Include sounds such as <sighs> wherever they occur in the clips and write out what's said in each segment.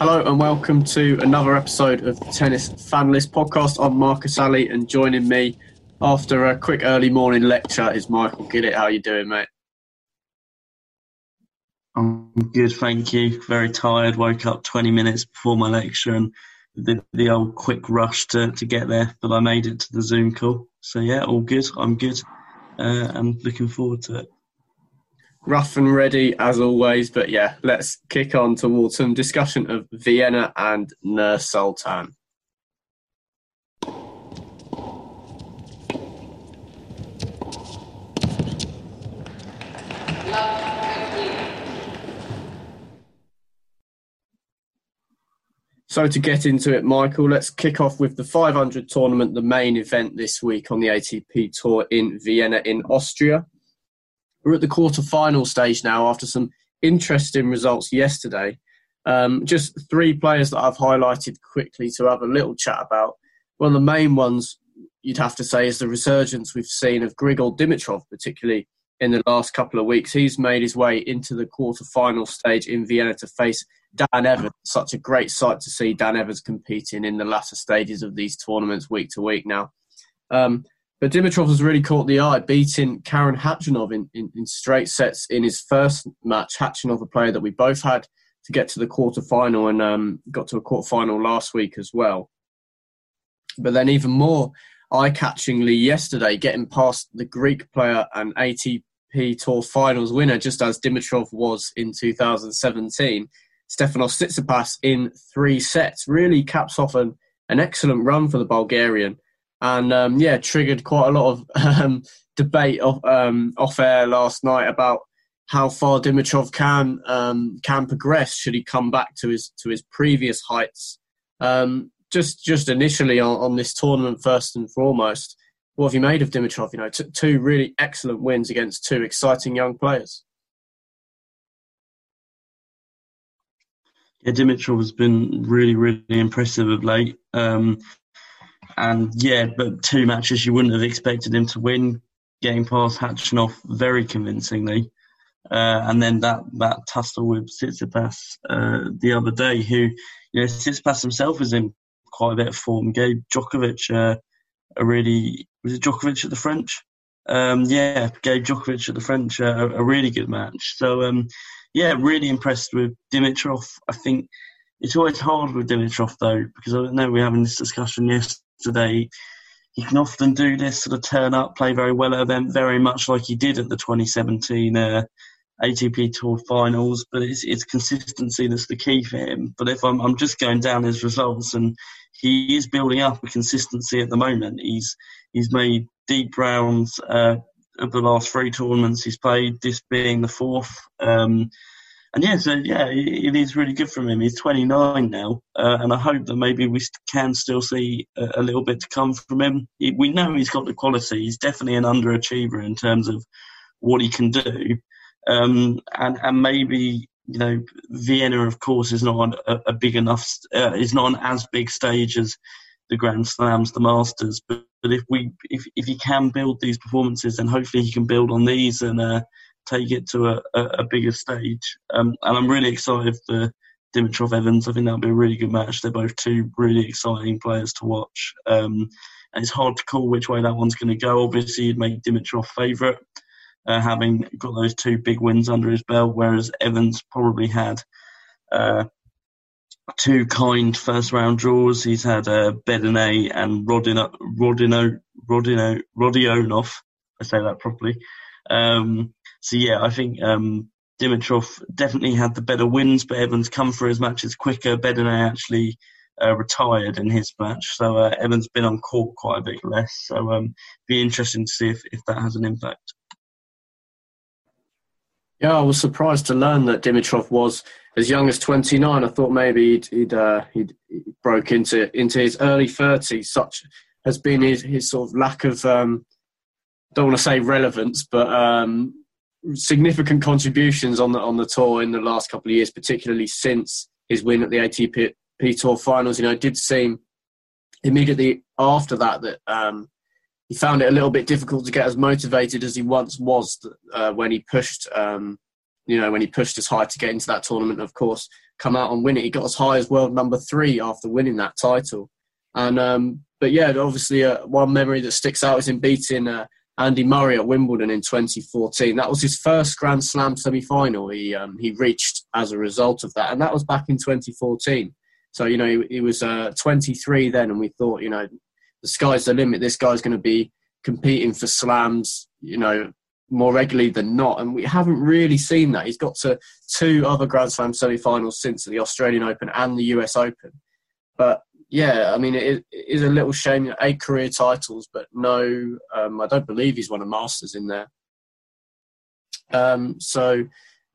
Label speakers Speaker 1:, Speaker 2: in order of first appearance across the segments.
Speaker 1: Hello and welcome to another episode of the Tennis Fanlist podcast. I'm Marcus Alley and joining me after a quick early morning lecture is Michael Gillett. How you doing, mate?
Speaker 2: I'm good, thank you. Very tired. Woke up 20 minutes before my lecture and the, the old quick rush to, to get there, but I made it to the Zoom call. So yeah, all good. I'm good uh, and looking forward to it
Speaker 1: rough and ready as always. But yeah, let's kick on towards some discussion of Vienna and Nur Sultan. So to get into it, Michael, let's kick off with the 500 tournament, the main event this week on the ATP Tour in Vienna in Austria. We're at the quarter-final stage now after some interesting results yesterday. Um, just three players that I've highlighted quickly to have a little chat about. One of the main ones you'd have to say is the resurgence we've seen of Grigor Dimitrov, particularly in the last couple of weeks. He's made his way into the quarter-final stage in Vienna to face Dan Evans. Such a great sight to see Dan Evans competing in the latter stages of these tournaments week to week now. Um, but Dimitrov has really caught the eye, beating Karen Khachanov in, in, in, straight sets in his first match. Khachanov, a player that we both had to get to the quarter final and um, got to a quarter final last week as well. But then, even more eye catchingly, yesterday, getting past the Greek player and ATP Tour finals winner, just as Dimitrov was in 2017, Stefanos Tsitsipas in three sets, really caps off an, an excellent run for the Bulgarian and um, yeah, triggered quite a lot of <laughs> um, debate off, um, off air last night about how far Dimitrov can um, can progress. Should he come back to his to his previous heights? Um, just just initially on, on, this tournament, first and foremost, what have you made of Dimitrov? You know, t- two really excellent wins against two exciting young players.
Speaker 2: Yeah, Dimitrov has been really, really impressive of late. Um, and yeah, but two matches you wouldn't have expected him to win, getting past Khachanov very convincingly. Uh, and then that, that tussle with Tsitsipas uh, the other day, who, you know, Tsitsipas himself is in quite a bit of form. Gave Djokovic uh, a really, was it Djokovic at the French? Um, yeah, gave Djokovic at the French uh, a, really good match. So, um, yeah, really impressed with Dimitrov. I think it's always hard with Dimitrov, though, because I know we are having this discussion yesterday today. He can often do this sort of turn up, play very well at event, very much like he did at the 2017 uh, ATP Tour Finals. But it's, it's consistency that's the key for him. But if I'm, I'm just going down his results, and he is building up a consistency at the moment. He's he's made deep rounds uh, of the last three tournaments he's played. This being the fourth. Um, and yeah, so yeah, it is really good from him. He's 29 now, uh, and I hope that maybe we can still see a, a, little bit to come from him. We know he's got the quality. He's definitely an underachiever in terms of what he can do, um, and and maybe you know Vienna, of course, is not a, a big enough, uh, is not an as big stage as the Grand Slams, the Masters. But, but if we if if he can build these performances, then hopefully he can build on these and. Uh, take it to a, a, a bigger stage. Um, and I'm really excited for Dimitrov Evans. I think that'll be a really good match. They're both two really exciting players to watch. Um, and it's hard to call which way that one's going to go. Obviously, you'd make Dimitrov favourite, uh, having got those two big wins under his belt, whereas Evans probably had uh, two kind first round draws. He's had uh, Bedene and Rodino, Rodino, Rodino, Rodionov. I say that properly. Um, so yeah, I think um, Dimitrov definitely had the better wins, but Evans come for his matches quicker. Bedene actually uh, retired in his match, so uh, Evans been on court quite a bit less. So um, be interesting to see if, if that has an impact.
Speaker 1: Yeah, I was surprised to learn that Dimitrov was as young as 29. I thought maybe he'd he'd, uh, he'd, broke into into his early 30s. Such has been his, his sort of lack of um, don't want to say relevance, but um, significant contributions on the on the tour in the last couple of years, particularly since his win at the ATP Tour Finals. You know, it did seem immediately after that that um, he found it a little bit difficult to get as motivated as he once was uh, when he pushed um, you know, when he pushed as high to get into that tournament, of course, come out and win it. He got as high as world number three after winning that title. And um, but yeah, obviously, uh, one memory that sticks out is him beating uh, Andy Murray at Wimbledon in 2014. That was his first Grand Slam semi-final. He um, he reached as a result of that, and that was back in 2014. So you know, he, he was uh, 23 then, and we thought, you know, the sky's the limit. This guy's going to be competing for slams, you know, more regularly than not. And we haven't really seen that. He's got to two other Grand Slam semi-finals since the Australian Open and the US Open. But yeah, I mean, it is a little shame. Eight career titles, but no, um, I don't believe he's won a Masters in there. Um, so,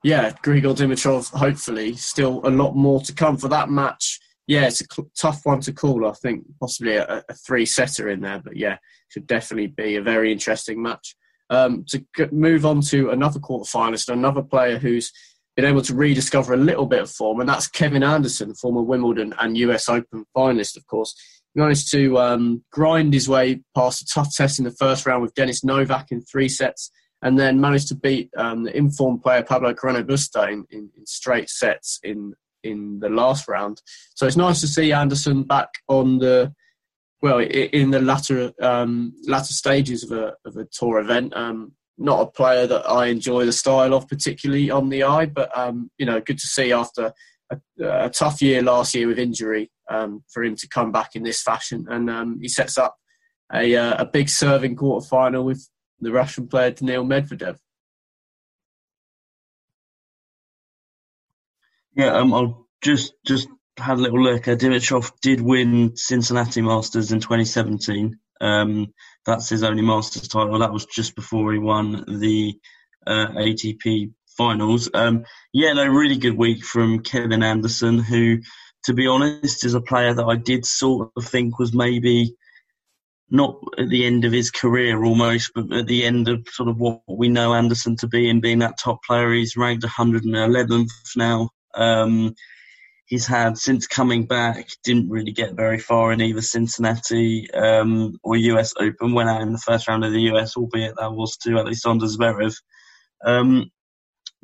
Speaker 1: yeah, Grigor Dimitrov, hopefully, still a lot more to come for that match. Yeah, it's a cl- tough one to call. I think possibly a, a three setter in there, but yeah, should definitely be a very interesting match. Um, to g- move on to another quarter finalist, another player who's been able to rediscover a little bit of form, and that's Kevin Anderson, former Wimbledon and US Open finalist, of course. He managed to um, grind his way past a tough test in the first round with Dennis Novak in three sets, and then managed to beat um, the informed player Pablo Carreno Busta in, in, in, straight sets in in the last round. So it's nice to see Anderson back on the well in the latter um, latter stages of a of a tour event. Um, not a player that I enjoy the style of particularly on the eye, but um, you know, good to see after a, a tough year last year with injury um, for him to come back in this fashion, and um, he sets up a, uh, a big serving quarter final with the Russian player Daniil Medvedev.
Speaker 2: Yeah, um, I'll just just had a little look. Dimitrov did win Cincinnati Masters in 2017. Um, that's his only Masters title. That was just before he won the uh, ATP finals. Um, yeah, no, really good week from Kevin Anderson, who, to be honest, is a player that I did sort of think was maybe not at the end of his career almost, but at the end of sort of what we know Anderson to be and being that top player. He's ranked 111th now. Um, he's had since coming back. Didn't really get very far in either Cincinnati um, or US Open. Went out in the first round of the US, albeit that was to Alexander Zverev. Um,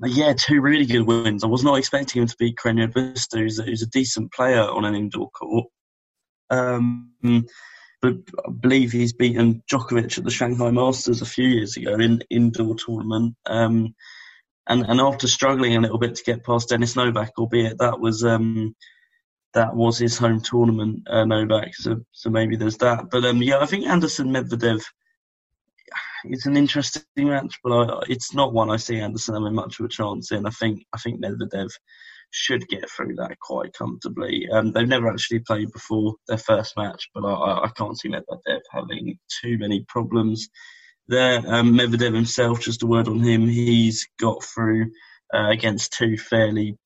Speaker 2: yeah, two really good wins. I was not expecting him to beat Carreno Busta, who's, who's, a decent player on an indoor court. Um, but I believe he's beaten Djokovic at the Shanghai Masters a few years ago in indoor tournament. Um, and and after struggling a little bit to get past Dennis Novak, albeit that was um, that was his home tournament, uh, Novak. So so maybe there's that. But um, yeah, I think Anderson Medvedev. It's an interesting match, but I, it's not one I see Anderson having much of a chance in. I think I think Medvedev should get through that quite comfortably. Um, they've never actually played before their first match, but I, I can't see Medvedev having too many problems there. Um, Medvedev himself, just a word on him, he's got through uh, against two fairly.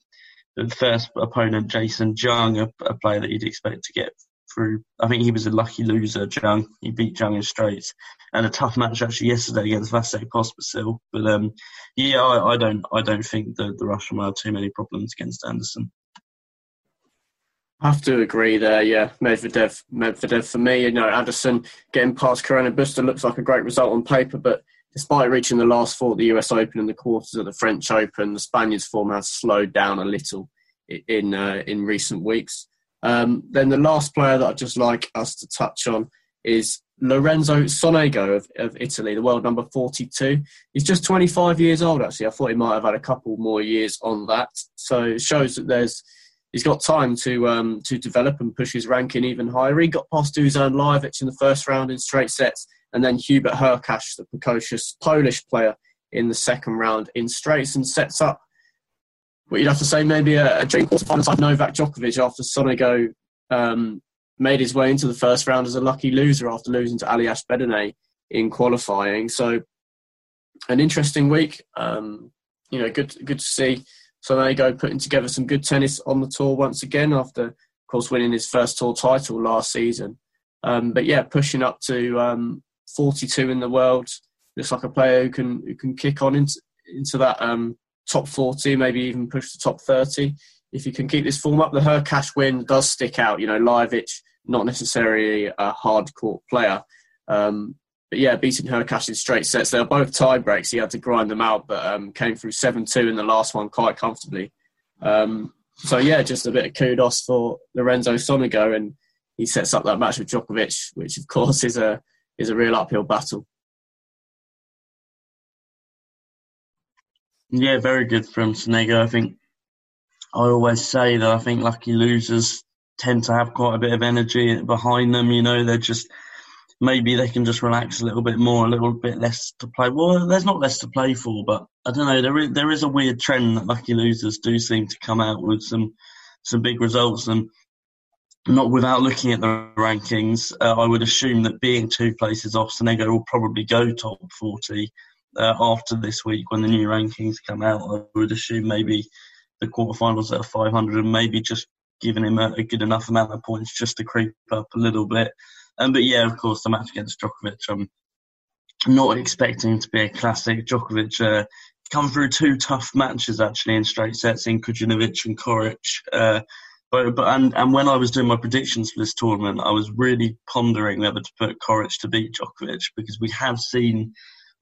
Speaker 2: The first opponent, Jason Jung, a, a, player that you'd expect to get through. I think he was a lucky loser, Jung. He beat Jung in straights. And a tough match actually yesterday against Vasek Pospisil. But um, yeah, I, I, don't I don't think that the Russian will have too many problems against Anderson.
Speaker 1: I have to agree there, yeah. Medvedev, Medvedev for me, you know, Anderson getting past Carreno Busta looks like a great result on paper, but despite reaching the last four at the US Open and the quarters of the French Open, the Spaniards' form has slowed down a little in uh, in recent weeks. Um, then the last player that I'd just like us to touch on is Lorenzo Sonego of, of Italy, the world number 42. He's just 25 years old, actually. I thought he might have had a couple more years on that. So it shows that there's he's got time to um, to develop and push his ranking even higher. He got past Dusan Lajovic in the first round in straight sets, and then Hubert Hurkacz, the precocious Polish player, in the second round in straights, and sets up what you'd have to say maybe a, a dream quarterfinal like Novak Djokovic after Sonego um, made his way into the first round as a lucky loser after losing to Aljaz Bedene in qualifying. So an interesting week. Um, you know, good good to see so there you go, putting together some good tennis on the tour once again after, of course, winning his first tour title last season. Um, but yeah, pushing up to um, 42 in the world. Looks like a player who can who can kick on into into that um, top 40, maybe even push the top 30. If you can keep this form up, the Hurkacz win does stick out. You know, Lajovic, not necessarily a hard court player, um, but yeah, beating Hurkacz in straight sets. They were both tie breaks. He had to grind them out, but um, came through 7 2 in the last one quite comfortably. Um, so yeah, just a bit of kudos for Lorenzo Sonego, and he sets up that match with Djokovic, which of course is a is a real uphill battle.
Speaker 2: Yeah, very good from Sonego. I think I always say that I think lucky losers tend to have quite a bit of energy behind them. You know, they're just maybe they can just relax a little bit more, a little bit less to play. Well, there's not less to play for, but I don't know. There is, there is a weird trend that lucky losers do seem to come out with some some big results, and not without looking at the rankings. Uh, I would assume that being two places off, Sonego will probably go top forty uh, after this week when the new rankings come out. I would assume maybe the quarterfinals at 500 and maybe just giving him a, a good enough amount of points just to creep up a little bit. Um, but yeah, of course, the match against Djokovic, I'm not expecting to be a classic. Djokovic uh, come through two tough matches actually in straight sets in Krajinovic and Coric. Uh, but, but and, and when I was doing my predictions for this tournament, I was really pondering whether to put Coric to beat Djokovic because we have seen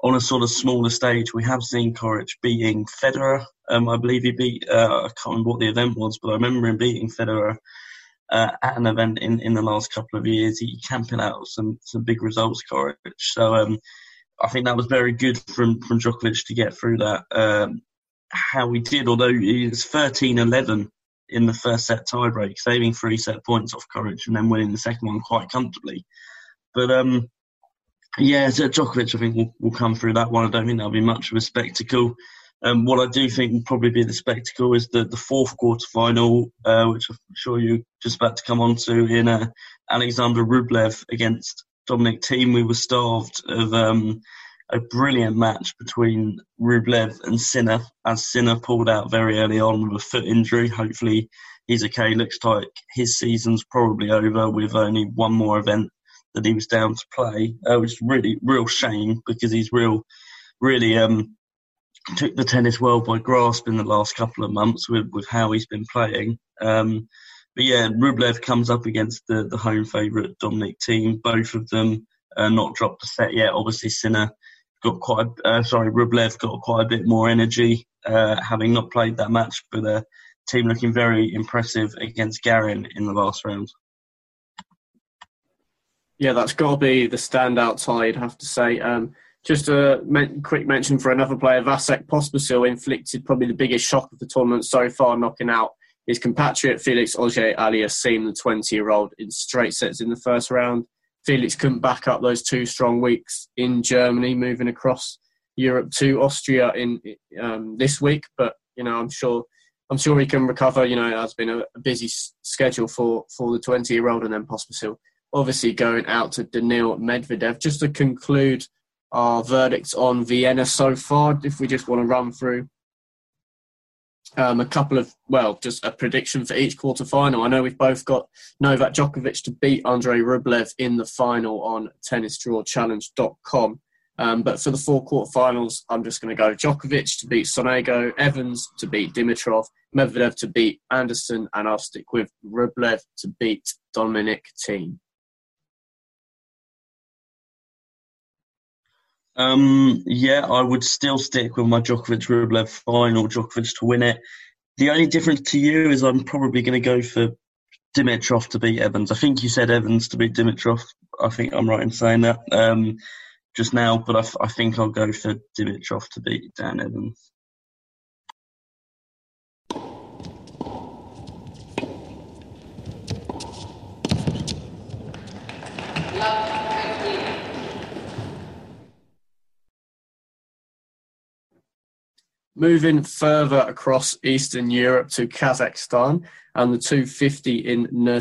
Speaker 2: on a sort of smaller stage, we have seen Coric beating Federer. Um, I believe he beat, uh, I can't remember what the event was, but I remember him beating Federer uh, at an event in, in the last couple of years. He camping out some, some big results, Coric. So um, I think that was very good from, from Djokovic to get through that. Um, how he did, although he was 13 11 in the first set tiebreak, saving three set points off Coric and then winning the second one quite comfortably. But um, yeah, so Djokovic, I think, will, will come through that one. I don't think that'll be much of a spectacle. Um, what I do think will probably be the spectacle is the, the fourth quarter final, uh, which I'm sure you're just about to come on to in uh, Alexander Rublev against Dominic Thiem. We were starved of um, a brilliant match between Rublev and Sinner, as Sinner pulled out very early on with a foot injury. Hopefully, he's okay. Looks like his season's probably over with only one more event that he was down to play, uh, which is really real shame because he's real, really um, took the tennis world by grasp in the last couple of months with, with how he's been playing. Um, but yeah, Rublev comes up against the, the home favourite Dominic Thiem. Both of them uh, not dropped the set yet. Obviously, Sinner got quite, a, uh, sorry, Rublev got quite a bit more energy, uh, having not played that match. But uh, Thiem looking very impressive against Garin in the last round.
Speaker 1: Yeah, that's got to be the standout tie, I'd have to say. Um, just a quick mention for another player, Vasek Pospisil inflicted probably the biggest shock of the tournament so far, knocking out his compatriot Felix Auger Aliassime, the 20 year old, in straight sets in the first round. Felix couldn't back up those two strong weeks in Germany, moving across Europe to Austria in um, this week. But you know, I'm sure I'm sure he can recover. You know, it has been a, a busy schedule for for the 20 year old, and then Pospisil obviously going out to Daniil Medvedev. Just to conclude our verdicts on Vienna so far, if we just want to run through um, a couple of, well, just a prediction for each quarter final. I know we've both got Novak Djokovic to beat Andrei Rublev in the final on tennisdrawchallenge.com. Um, but for the four quarterfinals, I'm just going to go Djokovic to beat Sonego, Evans to beat Dimitrov, Medvedev to beat Anderson, and I'll stick with Rublev to beat Dominic Thiem.
Speaker 2: Um, yeah, I would still stick with my Djokovic Rublev final, Djokovic to win it. The only difference to you is I'm probably going to go for Dimitrov to beat Evans. I think you said Evans to beat Dimitrov. I think I'm right in saying that um, just now, but I, I think I'll go for Dimitrov to beat Dan Evans.
Speaker 1: Moving further across Eastern Europe to Kazakhstan and the 250 in Nur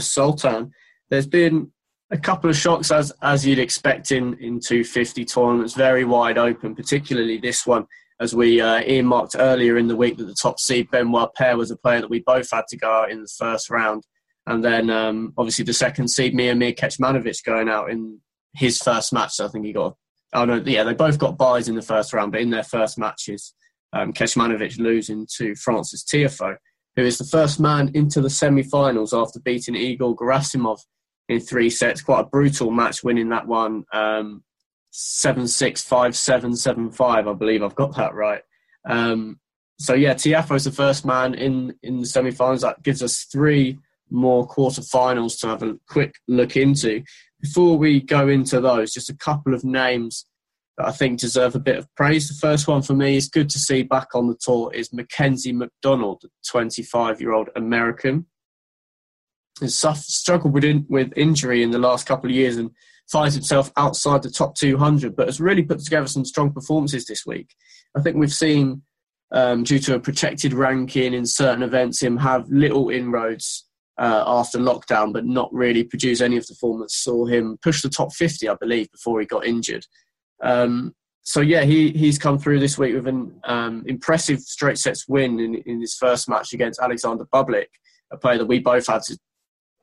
Speaker 1: there's been a couple of shocks as as you'd expect in, in 250 tournaments, very wide open, particularly this one, as we uh, earmarked earlier in the week that the top seed Benoit Paire was a player that we both had to go out in the first round. And then um, obviously the second seed Miomir Kecmanovic going out in his first match. So I think he got, oh no, yeah, they both got buys in the first round, but in their first matches, um, Kecmanovic losing to Frances Tiafoe, who is the first man into the semi-finals after beating Igor Gerasimov in three sets. Quite a brutal match, winning that one um, seven six five seven seven five. I believe I've got <laughs> that right. Um, so yeah, Tiafoe is the first man in in the semi-finals. That gives us three more quarter-finals to have a quick look into. Before we go into those, just a couple of names that I think deserve a bit of praise. The first one for me is good to see back on the tour is Mackenzie McDonald, 25-year-old American. Has struggled with, in, with injury in the last couple of years and finds himself outside the top 200, but has really put together some strong performances this week. I think we've seen, um, due to a protected ranking in certain events, him have little inroads uh, after lockdown, but not really produce any of the form that saw him push the top 50, I believe, before he got injured. Um, so yeah, he he's come through this week with an um, impressive straight sets win in, in his first match against Alexander Bublik, a player that we both had to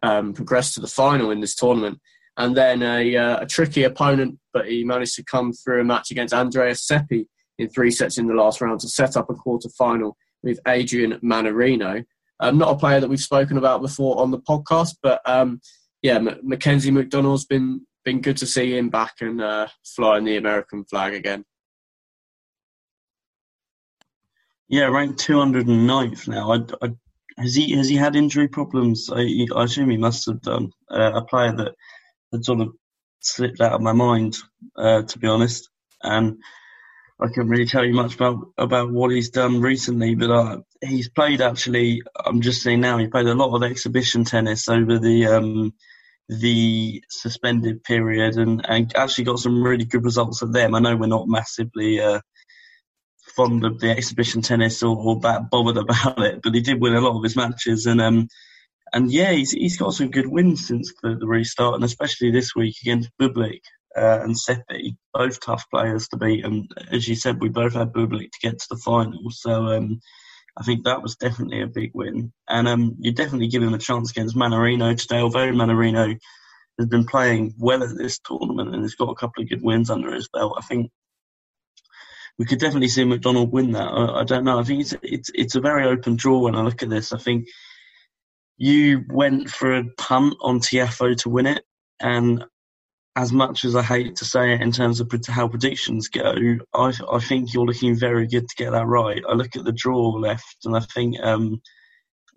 Speaker 1: um, progress to the final in this tournament. And then a, uh, a tricky opponent, but he managed to come through a match against Andreas Seppi in three sets in the last round to set up a quarter final with Adrian Mannarino. Um, not a player that we've spoken about before on the podcast, but um, yeah, M- Mackenzie McDonald's been been good to see him back and uh, flying the American flag again.
Speaker 2: Yeah, ranked 209th now. I, I, has he has he had injury problems? I, I assume he must have done. Uh, a player that had sort of slipped out of my mind, uh, to be honest. And I can't really tell you much about about what he's done recently, but uh, he's played actually. I'm just saying now he played a lot of exhibition tennis over the um, the suspended period, and, and actually got some really good results at them. I know we're not massively uh, fond of the exhibition tennis or, or, that bothered <laughs> about it, but he did win a lot of his matches, and um, and yeah, he's he's got some good wins since the, the restart, and especially this week against Bublik uh, and Seppi, both tough players to beat. And as you said, we both had Bublik to get to the final. So um, I think that was definitely a big win. And um, you definitely give him a chance against Mannarino today, although Mannarino has been playing well at this tournament and has got a couple of good wins under his belt. I think we could definitely see McDonald win that. I, I don't know. I think it's, it's it's a very open draw when I look at this. I think you went for a punt on Tiafoe to win it, and as much as I hate to say it in terms of how predictions go, I, I think you're looking very good to get that right. I look at the draw left, and I think um,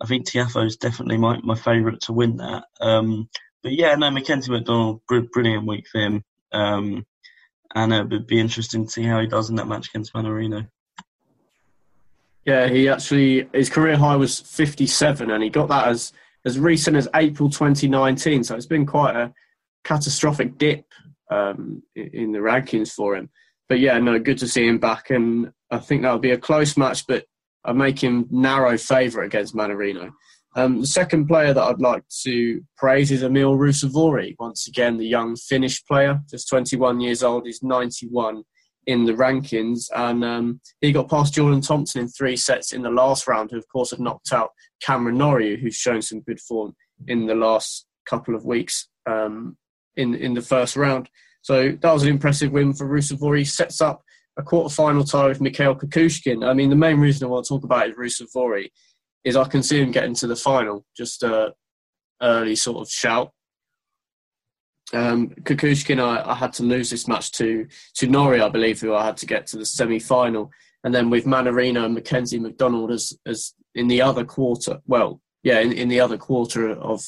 Speaker 2: I think Tiafoe is definitely my, my favourite to win that. Um, but yeah, no, Mackenzie McDonald, brilliant week for him, um, and it would be interesting to see how he does in that match against Mannarino.
Speaker 1: Yeah, he actually his career high was 57, and he got that as as recent as April 2019. So it's been quite a catastrophic dip um, in the rankings for him. But yeah, no, good to see him back, and I think that'll be a close match, but I make him narrow favourite against Mannarino. Um, the second player that I'd like to praise is Emil Ruusuvuori. Once again, the young Finnish player, just 21 years old, he's 91 in the rankings, and um, he got past Jordan Thompson in three sets in the last round, who of course have knocked out Cameron Norrie, who's shown some good form in the last couple of weeks um, in in the first round. So that was an impressive win for Ruusuvuori. Sets up a quarter-final tie with Mikhail Kukushkin. I mean, the main reason I want to talk about is Ruusuvuori is I can see him getting to the final. Just a early sort of shout. Um, Kukushkin, I, I, had to lose this match to to Norrie, I believe, who I had to get to the semi-final, and then with Mannarino and Mackenzie McDonald as as in the other quarter. Well, yeah, in, in the other quarter of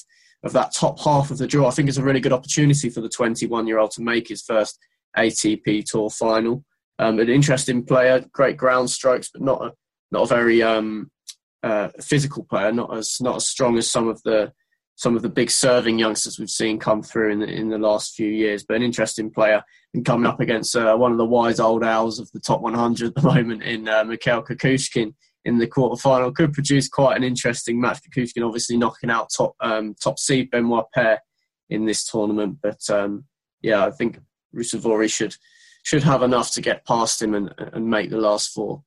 Speaker 1: of that top half of the draw. I think it's a really good opportunity for the 21 year old to make his first ATP Tour final. Um, an interesting player, great ground strokes, but not a not a very um, uh, physical player, not as not as strong as some of the some of the big serving youngsters we've seen come through in the, in the last few years. But an interesting player and coming up against uh, one of the wise old owls of the top 100 at the moment in uh, Mikhail Kukushkin in the quarterfinal could produce quite an interesting match. Kukushkin obviously knocking out top um, top seed Benoit Paire in this tournament, but um, yeah, I think Ruusuvuori should should have enough to get past him and, and make the last four.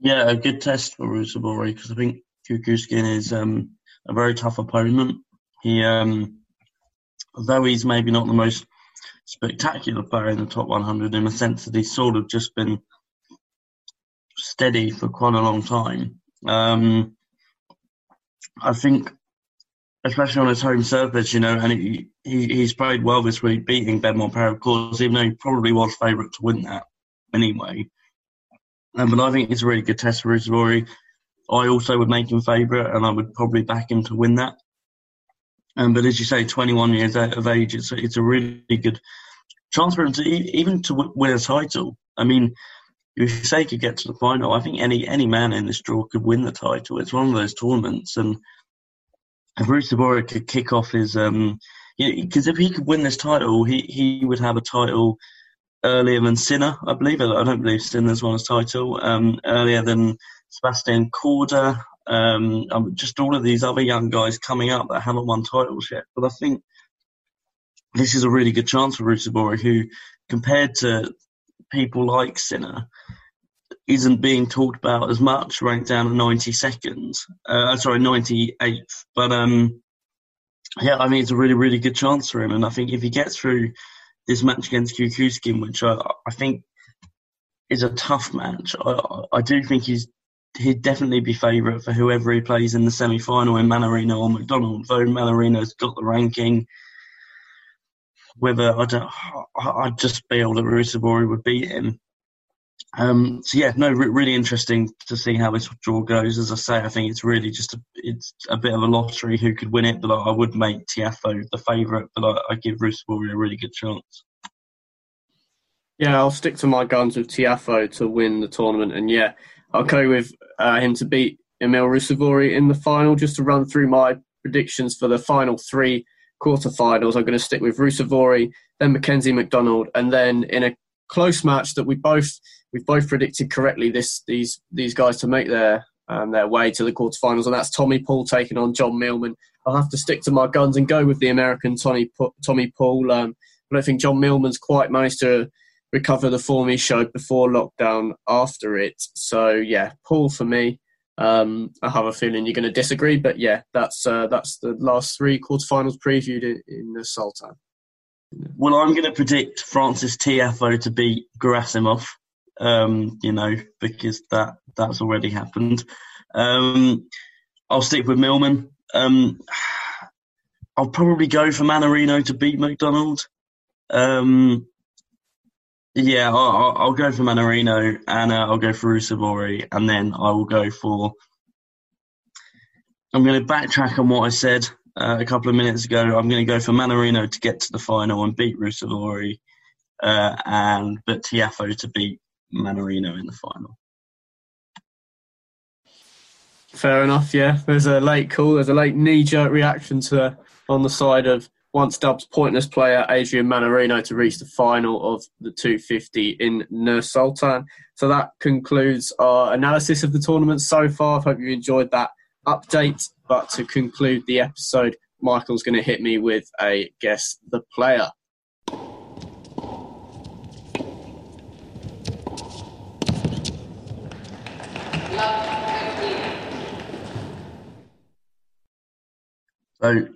Speaker 2: Yeah, a good test for Ruusuvuori because I think Kukushkin is um, a very tough opponent. He, um, though he's maybe not the most spectacular player in the top 100 in a sense that he's sort of just been steady for quite a long time. Um, I think especially on his home surface, you know, and he, he he's played well this week, beating Benoit Paire, of course, even though he probably was favourite to win that anyway. Um, but I think it's a really good test for Ruusuvuori. I also would make him favourite, and I would probably back him to win that. Um, but as you say, 21 years of age, it's it's a really good chance for him to even to win a title. I mean, if say could get to the final, I think any any man in this draw could win the title. It's one of those tournaments, and if Ruusuvuori could kick off his, um, because you know, if he could win this title, he he would have a title earlier than Sinner, I believe. I don't believe Sinner's won his title um, earlier than Sebastian Korda. Um, just all of these other young guys coming up that haven't won titles yet. But I think this is a really good chance for Ruusuvuori, who, compared to people like Sinner, isn't being talked about as much, ranked down at 90 seconds. Uh, sorry, 98th. But um, yeah, I mean, it's a really, really good chance for him. And I think if he gets through this match against Kukushkin, which I, I think is a tough match, I, I do think he's he'd definitely be favourite for whoever he plays in the semi final in Mannarino or McDonald, though Mannarino's got the ranking. Whether I don't, I'd just feel that Ruusuvuori would beat him. Um, so yeah, no, re- really interesting to see how this draw goes. As I say, I think it's really just a, it's a bit of a lottery who could win it, but I, I would make Tiafoe the favourite, but I, I give Ruusuvuori a really good chance.
Speaker 1: Yeah, I'll stick to my guns with Tiafoe to win the tournament, and yeah, I'll go with uh, him to beat Emil Ruusuvuori in the final. Just to run through my predictions for the final three quarterfinals, I'm going to stick with Ruusuvuori, then Mackenzie McDonald, and then in a close match that we both we've both predicted correctly this these these guys to make their um, their way to the quarterfinals, and that's Tommy Paul taking on John Millman. I'll have to stick to my guns and go with the American Tommy Tommy Paul. Um, I don't think John Millman's quite managed to recover the form he showed before lockdown, after it. So yeah, Paul for me. Um, I have a feeling you're going to disagree, but yeah, that's uh, that's the last three quarterfinals previewed in, in the Sultan.
Speaker 2: Well, I'm going to predict Frances Tiafoe to beat Gerasimov. Um, you know, because that that's already happened. Um, I'll stick with Millman. Um, I'll probably go for Mannarino to beat McDonald. Um, yeah, I'll, I'll, go for Mannarino and uh, I'll go for Ruusuvuori, and then I will go for. I'm going to backtrack on what I said uh, a couple of minutes ago. I'm going to go for Mannarino to get to the final and beat Ruusuvuori, uh, and but Tiafoe to beat Mannarino in the final.
Speaker 1: Fair enough. Yeah, there's a late call. There's a late knee-jerk reaction to on the side of once dubbed pointless player Adrian Mannarino to reach the final of the 250 in Nur Sultan. So that concludes our analysis of the tournament so far. I hope you enjoyed that update. But to conclude the episode, Michael's going to hit me with a guess the player.
Speaker 2: So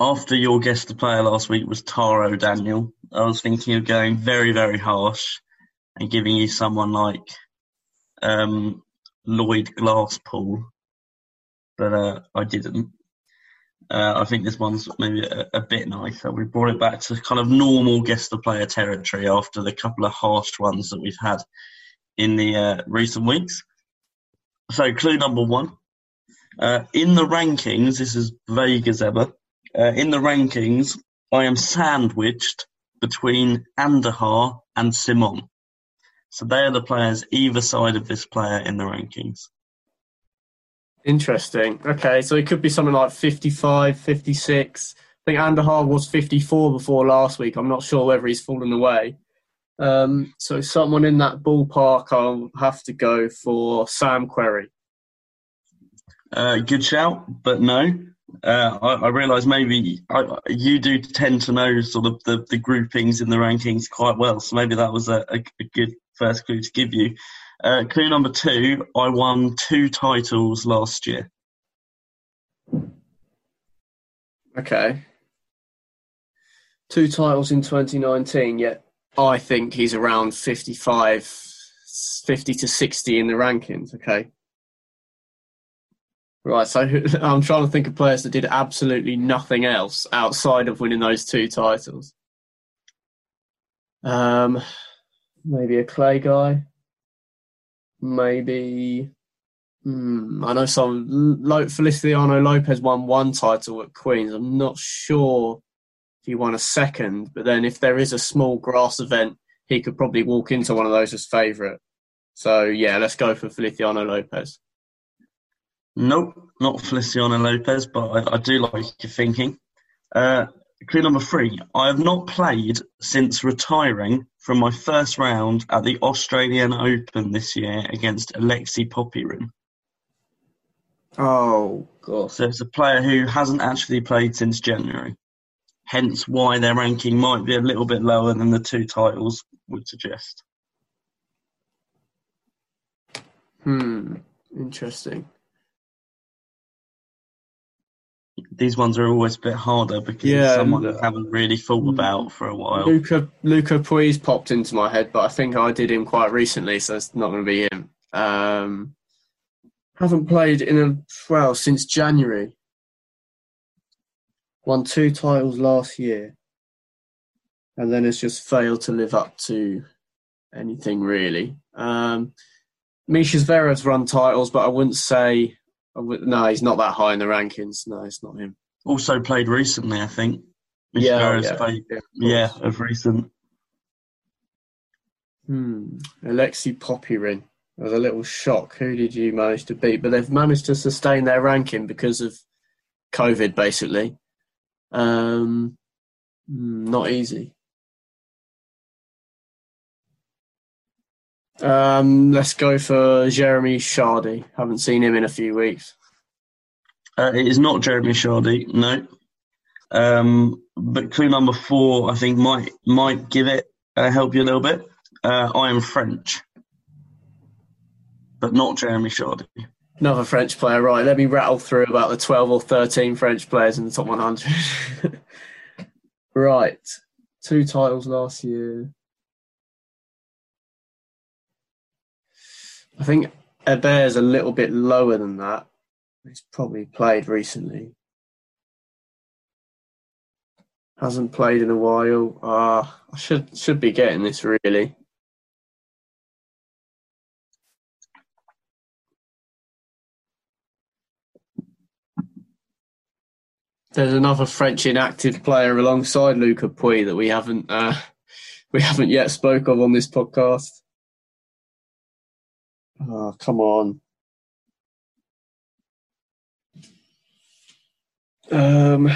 Speaker 2: after your guest player last week was Taro Daniel, I was thinking of going very, very harsh and giving you someone like um, Lloyd Glasspool, but uh, I didn't. Uh, I think this one's maybe a, a, bit nicer. We brought it back to kind of normal guest player territory after the couple of harsh ones that we've had in the uh, recent weeks. So, clue number one. Uh, in the rankings, this is vague as ever. Uh, in the rankings, I am sandwiched between Andujar and Simon. So they are the players either side of this player in the rankings.
Speaker 1: Interesting. Okay, so it could be something like 55, 56. I think Andujar was 54 before last week. I'm not sure whether he's fallen away. Um, so someone in that ballpark, I'll have to go for Sam Querrey.
Speaker 2: Uh, good shout, but no uh, I, I realise maybe I, you do tend to know sort of the, the groupings in the rankings quite well, so maybe that was a, a, a good first clue to give you. Uh, clue number two: I won two titles last year.
Speaker 1: Okay, two titles in 2019. Yet I think he's around 55, 50 to 60 in the rankings. Okay. Right, so <laughs> I'm trying to think of players that did absolutely nothing else outside of winning those two titles. Um, maybe a clay guy. Maybe hmm, I know some. Feliciano Lopez won one title at Queens. I'm not sure if he won a second, but then if there is a small grass event, he could probably walk into one of those as favourite. So yeah, let's go for Feliciano Lopez.
Speaker 2: Nope, not Feliciano Lopez, but I, I do like your thinking. Uh, clue number three: I have not played since retiring from my first round at the Australian Open this year against Alexei Popyrin.
Speaker 1: Oh, God.
Speaker 2: So it's a player who hasn't actually played since January. Hence why their ranking might be a little bit lower than the two titles would suggest.
Speaker 1: Hmm, interesting.
Speaker 2: These ones are always a bit harder because yeah, someone I haven't really thought hmm. about for a while.
Speaker 1: Luca Luca Pouille's popped into my head, but I think I did him quite recently, so it's not going to be him. Um, haven't played in a well since January. Won two titles last year, and then has just failed to live up to anything really. Um, Misha Zverev's run titles, but I wouldn't say. No, he's not that high in the rankings. No, it's not him.
Speaker 2: Also played recently, I think.
Speaker 1: Yeah, yeah, played,
Speaker 2: yeah, of, yeah, of recent.
Speaker 1: Hmm. Alexei Popyrin. I was a little shock. Who did you manage to beat? But they've managed to sustain their ranking because of COVID, basically. Um, hmm, not easy. Um, let's go for Jeremy Chardy. Haven't seen him in a few weeks.
Speaker 2: Uh, it is not Jeremy Chardy, no. Um, but clue number four, I think, might might give it uh, help you a little bit. Uh, I am French, but not Jeremy Chardy.
Speaker 1: Another French player, right? Let me rattle through about the twelve or thirteen French players in the top one hundred. <laughs> right, two titles last year. I think Herbert's a little bit lower than that. He's probably played recently. Hasn't played in a while. Uh, I should should be getting this really. There's another French inactive player alongside Luca Pouille that we haven't uh, <laughs> we haven't yet spoke of on this podcast. Oh, come on. Um,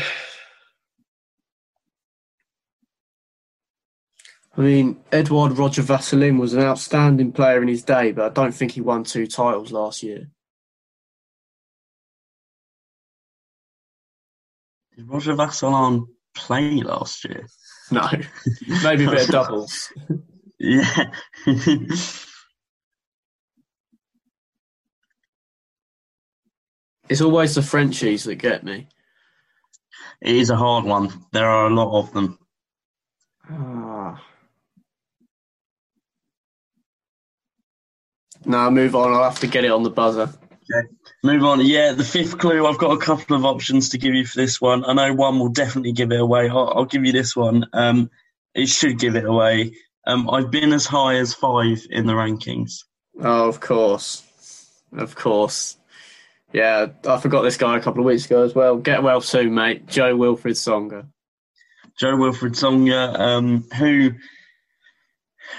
Speaker 1: I mean, Edouard Roger Vasselin was an outstanding player in his day, but I don't think he won two titles last year.
Speaker 2: Did Roger Vasselin play last year?
Speaker 1: No, <laughs> maybe a bit of <laughs> doubles.
Speaker 2: yeah. <laughs>
Speaker 1: It's always the Frenchies that get me.
Speaker 2: It is a hard one. There are a lot of them.
Speaker 1: Ah. No, move on. I'll have to get it on the buzzer.
Speaker 2: Okay. Move on. Yeah, the fifth clue. I've got a couple of options to give you for this one. I know one will definitely give it away. I'll, I'll give you this one. Um, it should give it away. Um, I've been as high as five in the rankings.
Speaker 1: Oh, of course, of course. Yeah, I forgot this guy a couple of weeks ago as well. Get well soon, mate. Jo-Wilfried Tsonga.
Speaker 2: Jo-Wilfried Tsonga, um, who,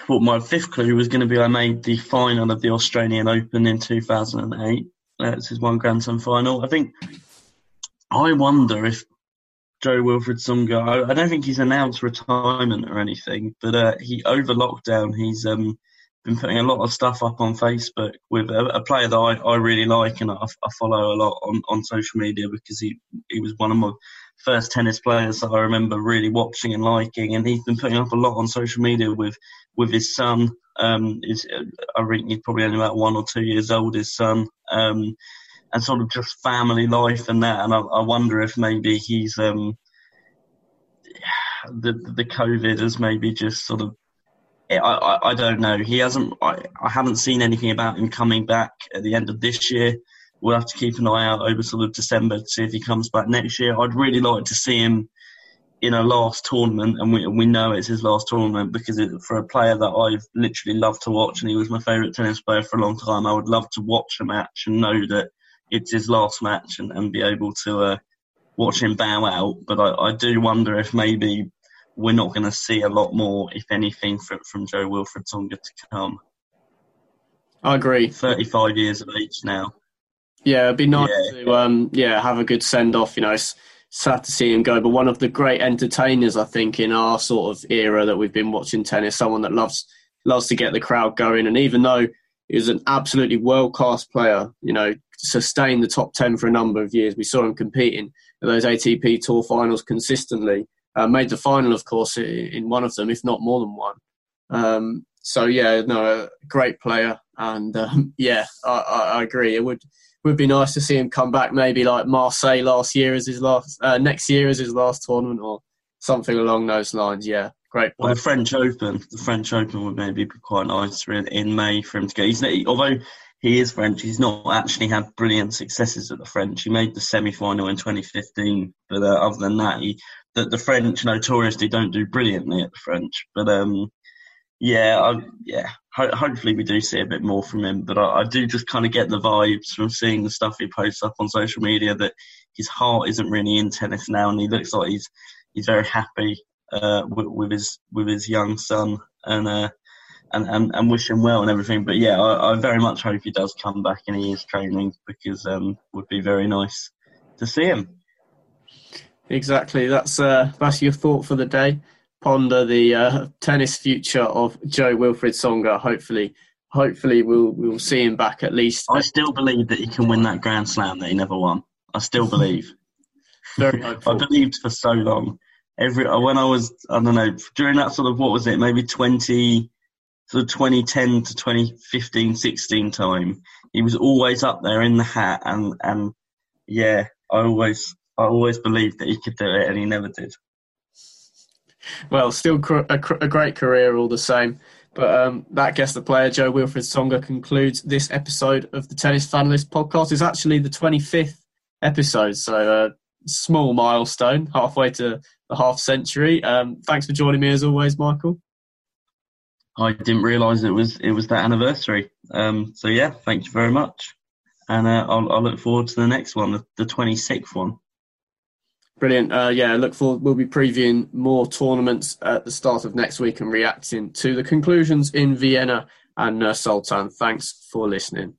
Speaker 2: well, my fifth clue was going to be I made the final of the Australian Open in 2008. That's his one Grand Slam final. I think, I wonder if Jo-Wilfried Tsonga, I, I, don't think he's announced retirement or anything, but uh, he over lockdown, he's um, been putting a lot of stuff up on Facebook with a, a player that I, I really like and I, I, follow a lot on, on social media because he, he was one of my first tennis players that I remember really watching and liking. And he's been putting up a lot on social media with, with his son. Um, is I think he's probably only about one or two years old, his son. Um, and sort of just family life and that. And I, I wonder if maybe he's, um, <sighs> the, the COVID has maybe just sort of I, I, I, don't know. He hasn't. I, I haven't seen anything about him coming back at the end of this year. we'll have to keep an eye out over sort of December to see if he comes back next year. I'd really like to see him in a last tournament, and we we know it's his last tournament because it, for a player that I've literally loved to watch, and he was my favourite tennis player for a long time, I would love to watch a match and know that it's his last match and, and be able to uh, watch him bow out. But I, I do wonder if maybe we're not going to see a lot more, if anything, from, from Jo-Wilfried Tsonga to come.
Speaker 1: I agree.
Speaker 2: 35 years of age now.
Speaker 1: Yeah, it'd be nice yeah. to um, yeah have a good send off. You know, it's sad to see him go, but one of the great entertainers, I think, in our sort of era that we've been watching tennis, someone that loves loves to get the crowd going. And even though he was an absolutely world class player, you know, sustained the top ten for a number of years. We saw him competing at those ATP Tour finals consistently. Uh, made the final, of course, in one of them, if not more than one. Um, so yeah, no, great player, and um, <laughs> yeah, I, I, agree. It would would be nice to see him come back, maybe like Marseille last year as his last, uh, next year as his last tournament, or something along those lines. Yeah, great.
Speaker 2: Player. Well, the French Open, the French Open would maybe be quite nice in, in May for him to go. He's although he is French. He's not actually had brilliant successes at the French. He made the semi-final in 2015, but uh, other than that, he, the, the French notoriously don't do brilliantly at the French. But um, yeah, I, yeah. Ho- hopefully we do see a bit more from him. But I, I do just kind of get the vibes from seeing the stuff he posts up on social media that his heart isn't really in tennis now, and he looks like he's he's very happy uh, with, with, his with his young son, and uh, and, and, and wish him well and everything. But yeah, I, I very much hope he does come back and he is training because um would be very nice to see him.
Speaker 1: Exactly. That's uh, that's your thought for the day. Ponder the uh, tennis future of Jo-Wilfried Tsonga. Hopefully, hopefully we'll we'll see him back at least.
Speaker 2: I still believe that he can win that Grand Slam that he never won. I still believe. <laughs>
Speaker 1: Very hopeful. <laughs>
Speaker 2: I believed for so long. Every when I was I don't know during that sort of what was it maybe twenty sort of 2010 to 2015, 16 time, he was always up there in the hat, and and yeah, I always I always believed that he could do it, and he never did.
Speaker 1: Well, still a, a great career all the same. But um, that guest the player, Jo-Wilfried Tsonga, concludes this episode of the Tennis Fanlist podcast. It's actually the 25th episode, so a small milestone, halfway to the half century. Um, thanks for joining me as always, Michael.
Speaker 2: I didn't realise it was it was that anniversary. Um, so yeah, thank you very much, and uh, I'll, I'll, look forward to the next one, the twenty sixth one.
Speaker 1: Brilliant. Uh, yeah, look forward. We'll be previewing more tournaments at the start of next week and reacting to the conclusions in Vienna and uh, Sultan. Thanks for listening.